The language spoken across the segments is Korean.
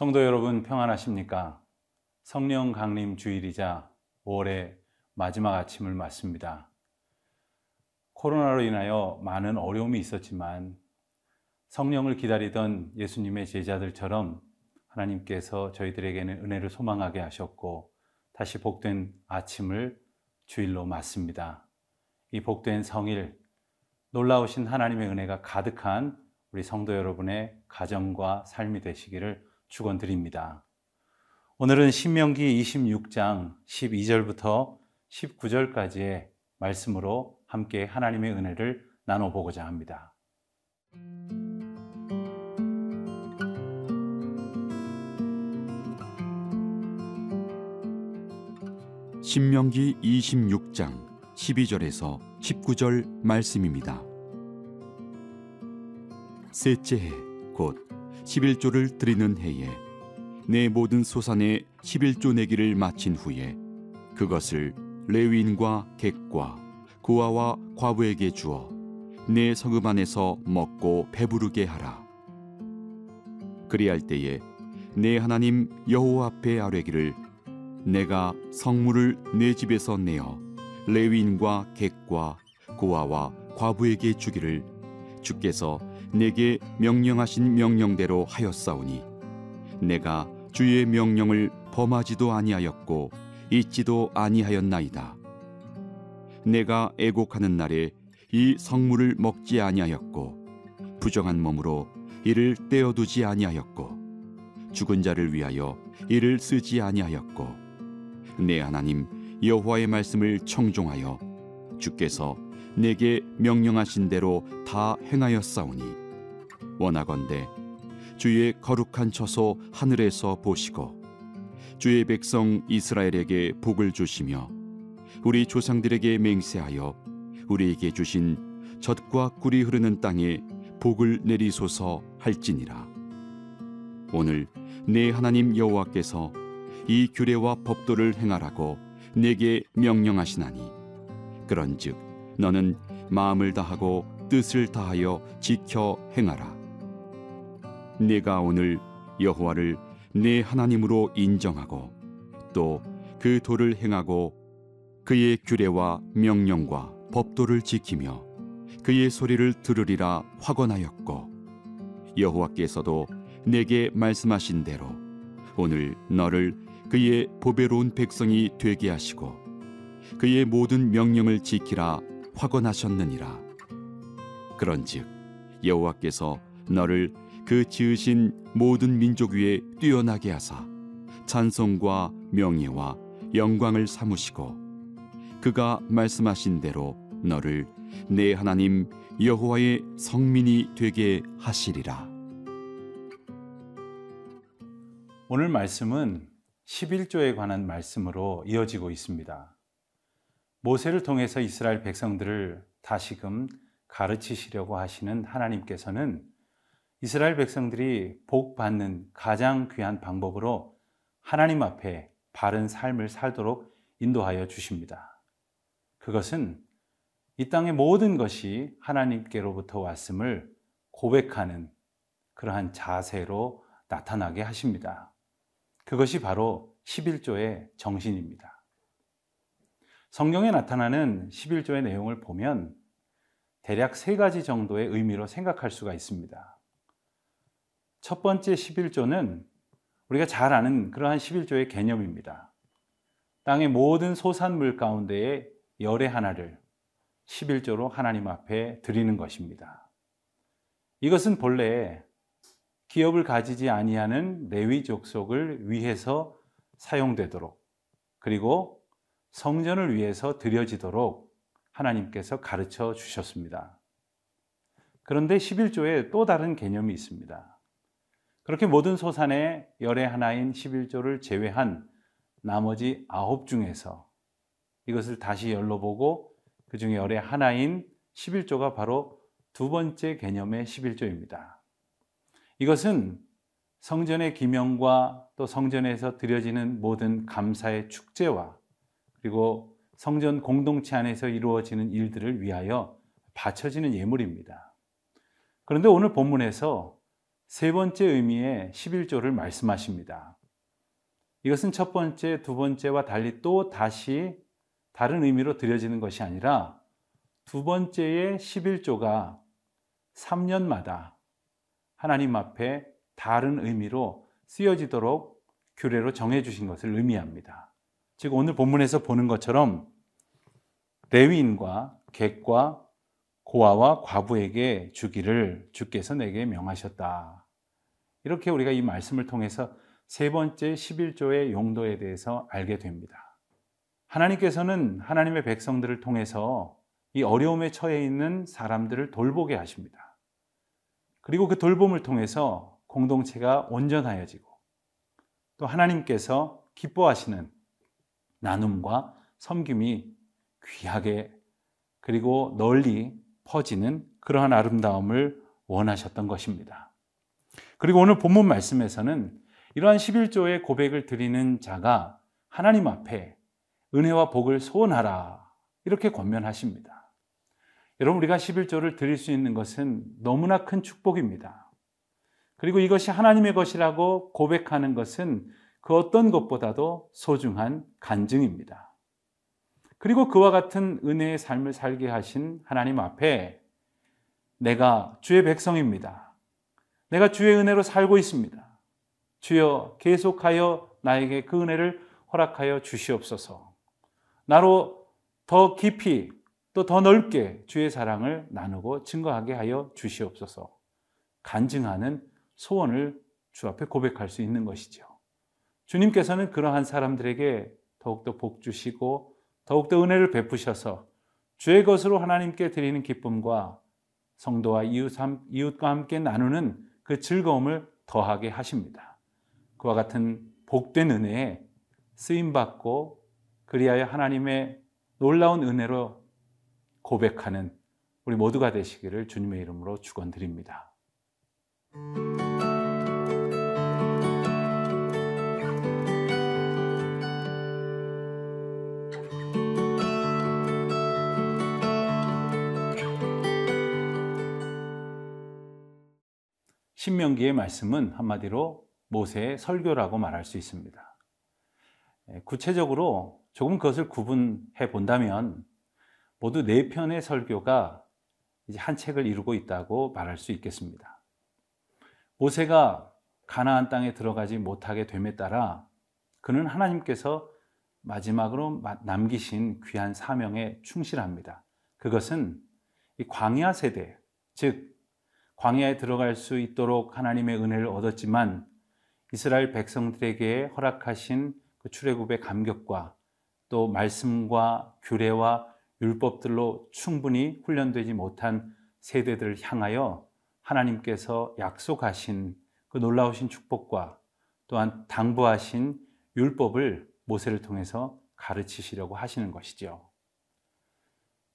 성도 여러분 평안하십니까? 성령 강림 주일이자 5월의 마지막 아침을 맞습니다. 코로나로 인하여 많은 어려움이 있었지만 성령을 기다리던 예수님의 제자들처럼 하나님께서 저희들에게는 은혜를 소망하게 하셨고 다시 복된 아침을 주일로 맞습니다. 이 복된 성일, 놀라우신 하나님의 은혜가 가득한 우리 성도 여러분의 가정과 삶이 되시기를 축원드립니다. 오늘은 신명기 26장 12절부터 19절까지의 말씀으로 함께 하나님의 은혜를 나눠 보고자 합니다. 신명기 26장 12절에서 19절 말씀입니다. 셋째 해, 곧 11조를 드리는 해에 내 모든 소산의 11조 내기를 마친 후에 그것을 레위인과 객과 고아와 과부에게 주어 내 성읍 안에서 먹고 배부르게 하라. 그리할 때에 내 하나님 여호와 앞에 아뢰기를 내가 성물을 내 집에서 내어 레위인과 객과 고아와 과부에게 주기를 주께서 내게 명령하신 명령대로 하였사오니 내가 주의 명령을 범하지도 아니하였고 잊지도 아니하였나이다. 내가 애곡하는 날에 이 성물을 먹지 아니하였고 부정한 몸으로 이를 떼어두지 아니하였고 죽은 자를 위하여 이를 쓰지 아니하였고 내 하나님 여호와의 말씀을 청종하여 주께서 내게 명령하신 대로 다 행하였사오니. 원하건대 주의 거룩한 처소 하늘에서 보시고 주의 백성 이스라엘에게 복을 주시며 우리 조상들에게 맹세하여 우리에게 주신 젖과 꿀이 흐르는 땅에 복을 내리소서 할지니라. 오늘 내 하나님 여호와께서 이 규례와 법도를 행하라고 내게 명령하시나니. 그런즉 너는 마음을 다하고 뜻을 다하여 지켜 행하라. 내가 오늘 여호와를 내 하나님으로 인정하고 또 그 도를 행하고 그의 규례와 명령과 법도를 지키며 그의 소리를 들으리라 확언하였고 여호와께서도 내게 말씀하신 대로 오늘 너를 그의 보배로운 백성이 되게 하시고 그의 모든 명령을 지키라 확언하셨느니라 그런즉 여호와께서 너를 그 지으신 모든 민족 위에 뛰어나게 하사 찬송과 명예와 영광을 삼으시고 그가 말씀하신 대로 너를 내 하나님 여호와의 성민이 되게 하시리라 오늘 말씀은 11조에 관한 말씀으로 이어지고 있습니다. 모세를 통해서 이스라엘 백성들을 다시금 가르치시려고 하시는 하나님께서는 이스라엘 백성들이 복 받는 가장 귀한 방법으로 하나님 앞에 바른 삶을 살도록 인도하여 주십니다. 그것은 이 땅의 모든 것이 하나님께로부터 왔음을 고백하는 그러한 자세로 나타나게 하십니다. 그것이 바로 11조의 정신입니다. 성경에 나타나는 11조의 내용을 보면 대략 세 가지 정도의 의미로 생각할 수가 있습니다. 첫 번째 11조는 우리가 잘 아는 그러한 11조의 개념입니다. 땅의 모든 소산물 가운데에 열의 하나를 11조로 하나님 앞에 드리는 것입니다. 이것은 본래 기업을 가지지 아니하는 레위 족속을 위해서 사용되도록 그리고 성전을 위해서 드려지도록 하나님께서 가르쳐 주셨습니다. 그런데 11조에 또 다른 개념이 있습니다. 그렇게 모든 소산의 열의 하나인 11조를 제외한 나머지 아홉 중에서 이것을 다시 열로 보고 그 중에 열의 하나인 11조가 바로 두 번째 개념의 11조입니다. 이것은 성전의 기명과 또 성전에서 드려지는 모든 감사의 축제와 그리고 성전 공동체 안에서 이루어지는 일들을 위하여 바쳐지는 예물입니다. 그런데 오늘 본문에서 세 번째 의미의 11조를 말씀하십니다. 이것은 첫 번째, 두 번째와 달리 또 다시 다른 의미로 드려지는 것이 아니라 두 번째의 11조가 3년마다 하나님 앞에 다른 의미로 쓰여지도록 규례로 정해 주신 것을 의미합니다. 즉, 오늘 본문에서 보는 것처럼 레위인과 객과 고아와 과부에게 주기를 주께서 내게 명하셨다. 이렇게 우리가 이 말씀을 통해서 세 번째 11조의 용도에 대해서 알게 됩니다. 하나님께서는 하나님의 백성들을 통해서 이 어려움에 처해 있는 사람들을 돌보게 하십니다. 그리고 그 돌봄을 통해서 공동체가 온전하여지고 또 하나님께서 기뻐하시는 나눔과 섬김이 귀하게 그리고 널리 퍼지는 그러한 아름다움을 원하셨던 것입니다. 그리고 오늘 본문 말씀에서는 이러한 11조의 고백을 드리는 자가 하나님 앞에 은혜와 복을 소원하라 이렇게 권면하십니다. 여러분 우리가 11조를 드릴 수 있는 것은 너무나 큰 축복입니다. 그리고 이것이 하나님의 것이라고 고백하는 것은 그 어떤 것보다도 소중한 간증입니다. 그리고 그와 같은 은혜의 삶을 살게 하신 하나님 앞에 내가 주의 백성입니다. 내가 주의 은혜로 살고 있습니다. 주여 계속하여 나에게 그 은혜를 허락하여 주시옵소서. 나로 더 깊이 또 더 넓게 주의 사랑을 나누고 증거하게 하여 주시옵소서. 간증하는 소원을 주 앞에 고백할 수 있는 것이죠. 주님께서는 그러한 사람들에게 더욱더 복 주시고 더욱더 은혜를 베푸셔서 주의 것으로 하나님께 드리는 기쁨과 성도와 이웃과 함께 나누는 그 즐거움을 더하게 하십니다. 그와 같은 복된 은혜에 쓰임받고 그리하여 하나님의 놀라운 은혜로 고백하는 우리 모두가 되시기를 주님의 이름으로 축원드립니다. 신명기의 말씀은 한마디로 모세의 설교라고 말할 수 있습니다. 예, 구체적으로 조금 그것을 구분해 본다면 모두 네 편의 설교가 이제 한 책을 이루고 있다고 말할 수 있겠습니다. 모세가 가나안 땅에 들어가지 못하게 됨에 따라 그는 하나님께서 마지막으로 남기신 귀한 사명에 충실합니다. 그것은 이 광야 세대, 즉 광야에 들어갈 수 있도록 하나님의 은혜를 얻었지만 이스라엘 백성들에게 허락하신 그 출애굽의 감격과 또 말씀과 규례와 율법들로 충분히 훈련되지 못한 세대들을 향하여 하나님께서 약속하신 그 놀라우신 축복과 또한 당부하신 율법을 모세를 통해서 가르치시려고 하시는 것이죠.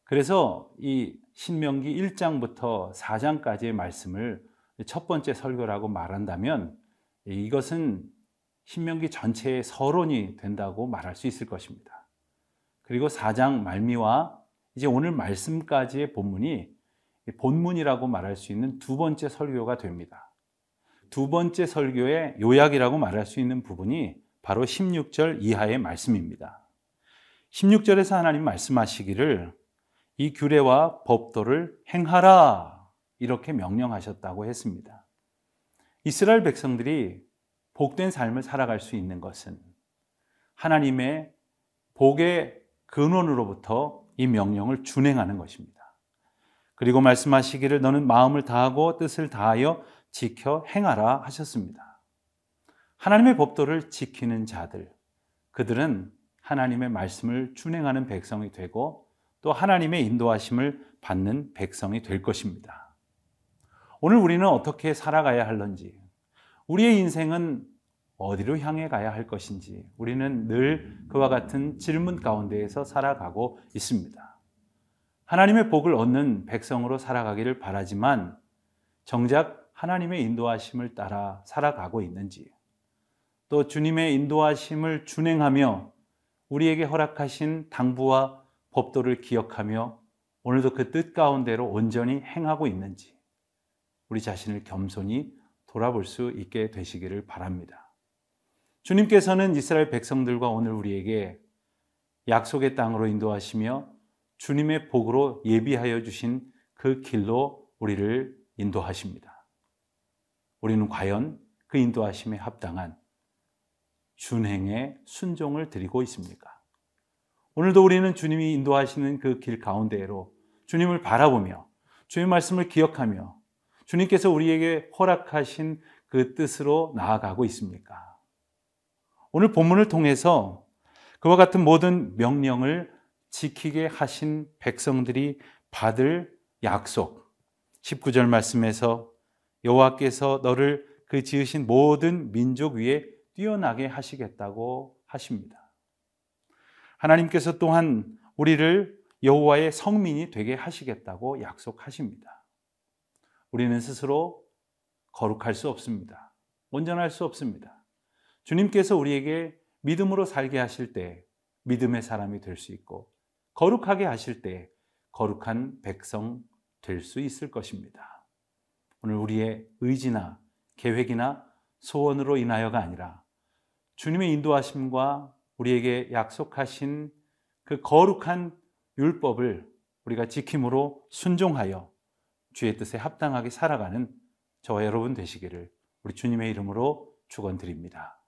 그래서 이 신명기 1장부터 4장까지의 말씀을 첫 번째 설교라고 말한다면 이것은 신명기 전체의 서론이 된다고 말할 수 있을 것입니다. 그리고 4장 말미와 이제 오늘 말씀까지의 본문이 본문이라고 말할 수 있는 두 번째 설교가 됩니다. 두 번째 설교의 요약이라고 말할 수 있는 부분이 바로 16절 이하의 말씀입니다. 16절에서 하나님 말씀하시기를 이 규례와 법도를 행하라 이렇게 명령하셨다고 했습니다. 이스라엘 백성들이 복된 삶을 살아갈 수 있는 것은 하나님의 복의 근원으로부터 이 명령을 준행하는 것입니다. 그리고 말씀하시기를 너는 마음을 다하고 뜻을 다하여 지켜 행하라 하셨습니다. 하나님의 법도를 지키는 자들, 그들은 하나님의 말씀을 준행하는 백성이 되고 또 하나님의 인도하심을 받는 백성이 될 것입니다. 오늘 우리는 어떻게 살아가야 할런지, 우리의 인생은 어디로 향해 가야 할 것인지 우리는 늘 그와 같은 질문 가운데에서 살아가고 있습니다. 하나님의 복을 얻는 백성으로 살아가기를 바라지만 정작 하나님의 인도하심을 따라 살아가고 있는지 또 주님의 인도하심을 준행하며 우리에게 허락하신 당부와 법도를 기억하며 오늘도 그 뜻 가운데로 온전히 행하고 있는지 우리 자신을 겸손히 돌아볼 수 있게 되시기를 바랍니다. 주님께서는 이스라엘 백성들과 오늘 우리에게 약속의 땅으로 인도하시며 주님의 복으로 예비하여 주신 그 길로 우리를 인도하십니다. 우리는 과연 그 인도하심에 합당한 준행의 순종을 드리고 있습니까? 오늘도 우리는 주님이 인도하시는 그 길 가운데로 주님을 바라보며 주의 말씀을 기억하며 주님께서 우리에게 허락하신 그 뜻으로 나아가고 있습니까? 오늘 본문을 통해서 그와 같은 모든 명령을 지키게 하신 백성들이 받을 약속 19절 말씀에서 여호와께서 너를 그 지으신 모든 민족 위에 뛰어나게 하시겠다고 하십니다. 하나님께서 또한 우리를 여호와의 성민이 되게 하시겠다고 약속하십니다. 우리는 스스로 거룩할 수 없습니다. 온전할 수 없습니다. 주님께서 우리에게 믿음으로 살게 하실 때 믿음의 사람이 될 수 있고 거룩하게 하실 때 거룩한 백성 될 수 있을 것입니다. 오늘 우리의 의지나 계획이나 소원으로 인하여가 아니라 주님의 인도하심과 우리에게 약속하신 그 거룩한 율법을 우리가 지킴으로 순종하여 주의 뜻에 합당하게 살아가는 저와 여러분 되시기를 우리 주님의 이름으로 축원드립니다.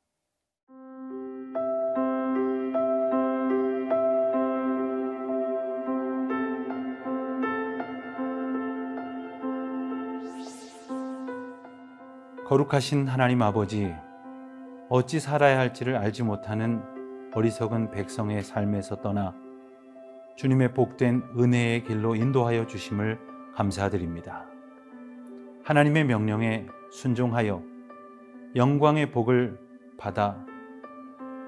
거룩하신 하나님 아버지, 어찌 살아야 할지를 알지 못하는 어리석은 백성의 삶에서 떠나 주님의 복된 은혜의 길로 인도하여 주심을 감사드립니다. 하나님의 명령에 순종하여 영광의 복을 받아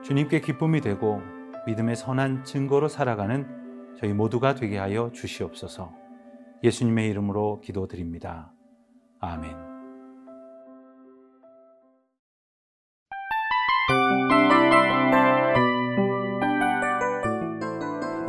주님께 기쁨이 되고 믿음의 선한 증거로 살아가는 저희 모두가 되게 하여 주시옵소서 예수님의 이름으로 기도드립니다. 아멘.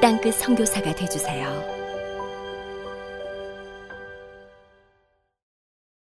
땅끝 성교사가 되주세요